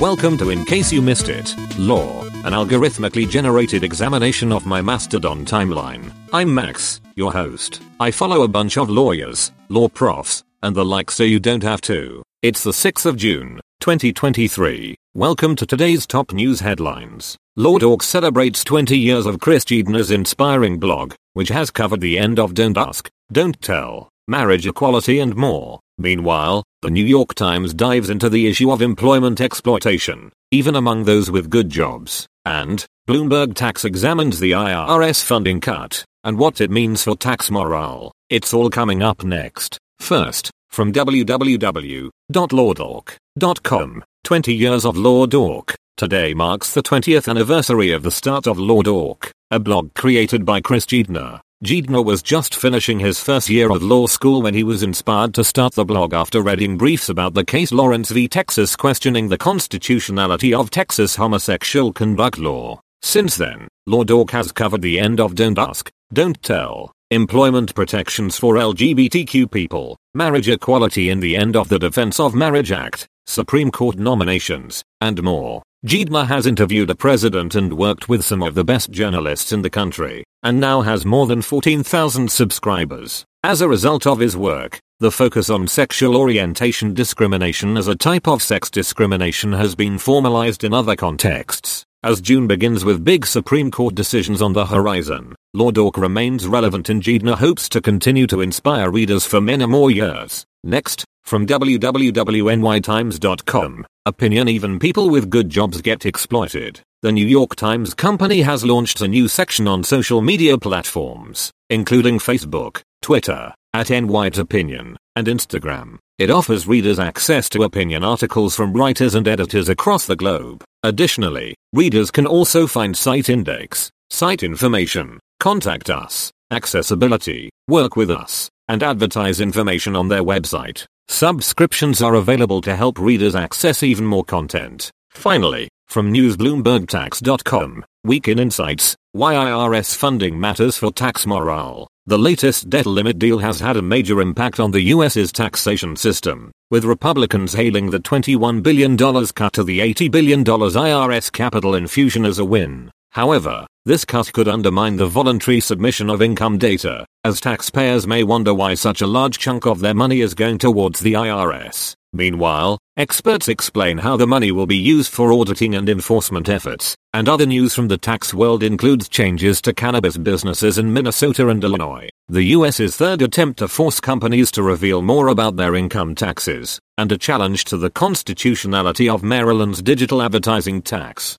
Welcome to In Case You Missed It, Law, an algorithmically generated examination of my Mastodon timeline. I'm Max, your host. I follow a bunch of lawyers, law profs, and the like so you don't have to. It's the 6th of June, 2023. Welcome to today's top news headlines. Law Dork celebrates 20 years of Chris Geidner's inspiring blog, which has covered the end of Don't Ask, Don't Tell, marriage equality and more. Meanwhile, the New York Times dives into the issue of employment exploitation, even among those with good jobs. And, Bloomberg Tax examines the IRS funding cut, and what it means for tax morale. It's all coming up next. First, from www.lawdork.com, 20 years of Law Dork. Today marks the 20th anniversary of the start of Law Dork, a blog created by Chris Geidner. Geidner was just finishing his first year of law school when he was inspired to start the blog after reading briefs about the case Lawrence v. Texas questioning the constitutionality of Texas homosexual conduct law. Since then, Law Dork has covered the end of Don't Ask, Don't Tell, employment protections for LGBTQ people, marriage equality in the end of the Defense of Marriage Act, Supreme Court nominations, and more. Geidner has interviewed a president and worked with some of the best journalists in the country, and now has more than 14,000 subscribers. As a result of his work, the focus on sexual orientation discrimination as a type of sex discrimination has been formalized in other contexts. As June begins with big Supreme Court decisions on the horizon, Law Dork remains relevant and Geidner hopes to continue to inspire readers for many more years. Next, from www.nytimes.com, opinion even people with good jobs get exploited. The New York Times Company has launched a new section on social media platforms, including Facebook, Twitter, at NYT Opinion, and Instagram. It offers readers access to opinion articles from writers and editors across the globe. Additionally, readers can also find site index, site information, contact us, accessibility, work with us, and advertise information on their website. Subscriptions are available to help readers access even more content. Finally, from newsbloombergtax.com, Week in Insights, why IRS funding matters for tax morale. The latest debt limit deal has had a major impact on the US's taxation system, with Republicans hailing the $21 billion cut to the $80 billion IRS capital infusion as a win. However, this cut could undermine the voluntary submission of income data, as taxpayers may wonder why such a large chunk of their money is going towards the IRS. Meanwhile, experts explain how the money will be used for auditing and enforcement efforts, and other news from the tax world includes changes to cannabis businesses in Minnesota and Illinois, the US's third attempt to force companies to reveal more about their income taxes, and a challenge to the constitutionality of Maryland's digital advertising tax.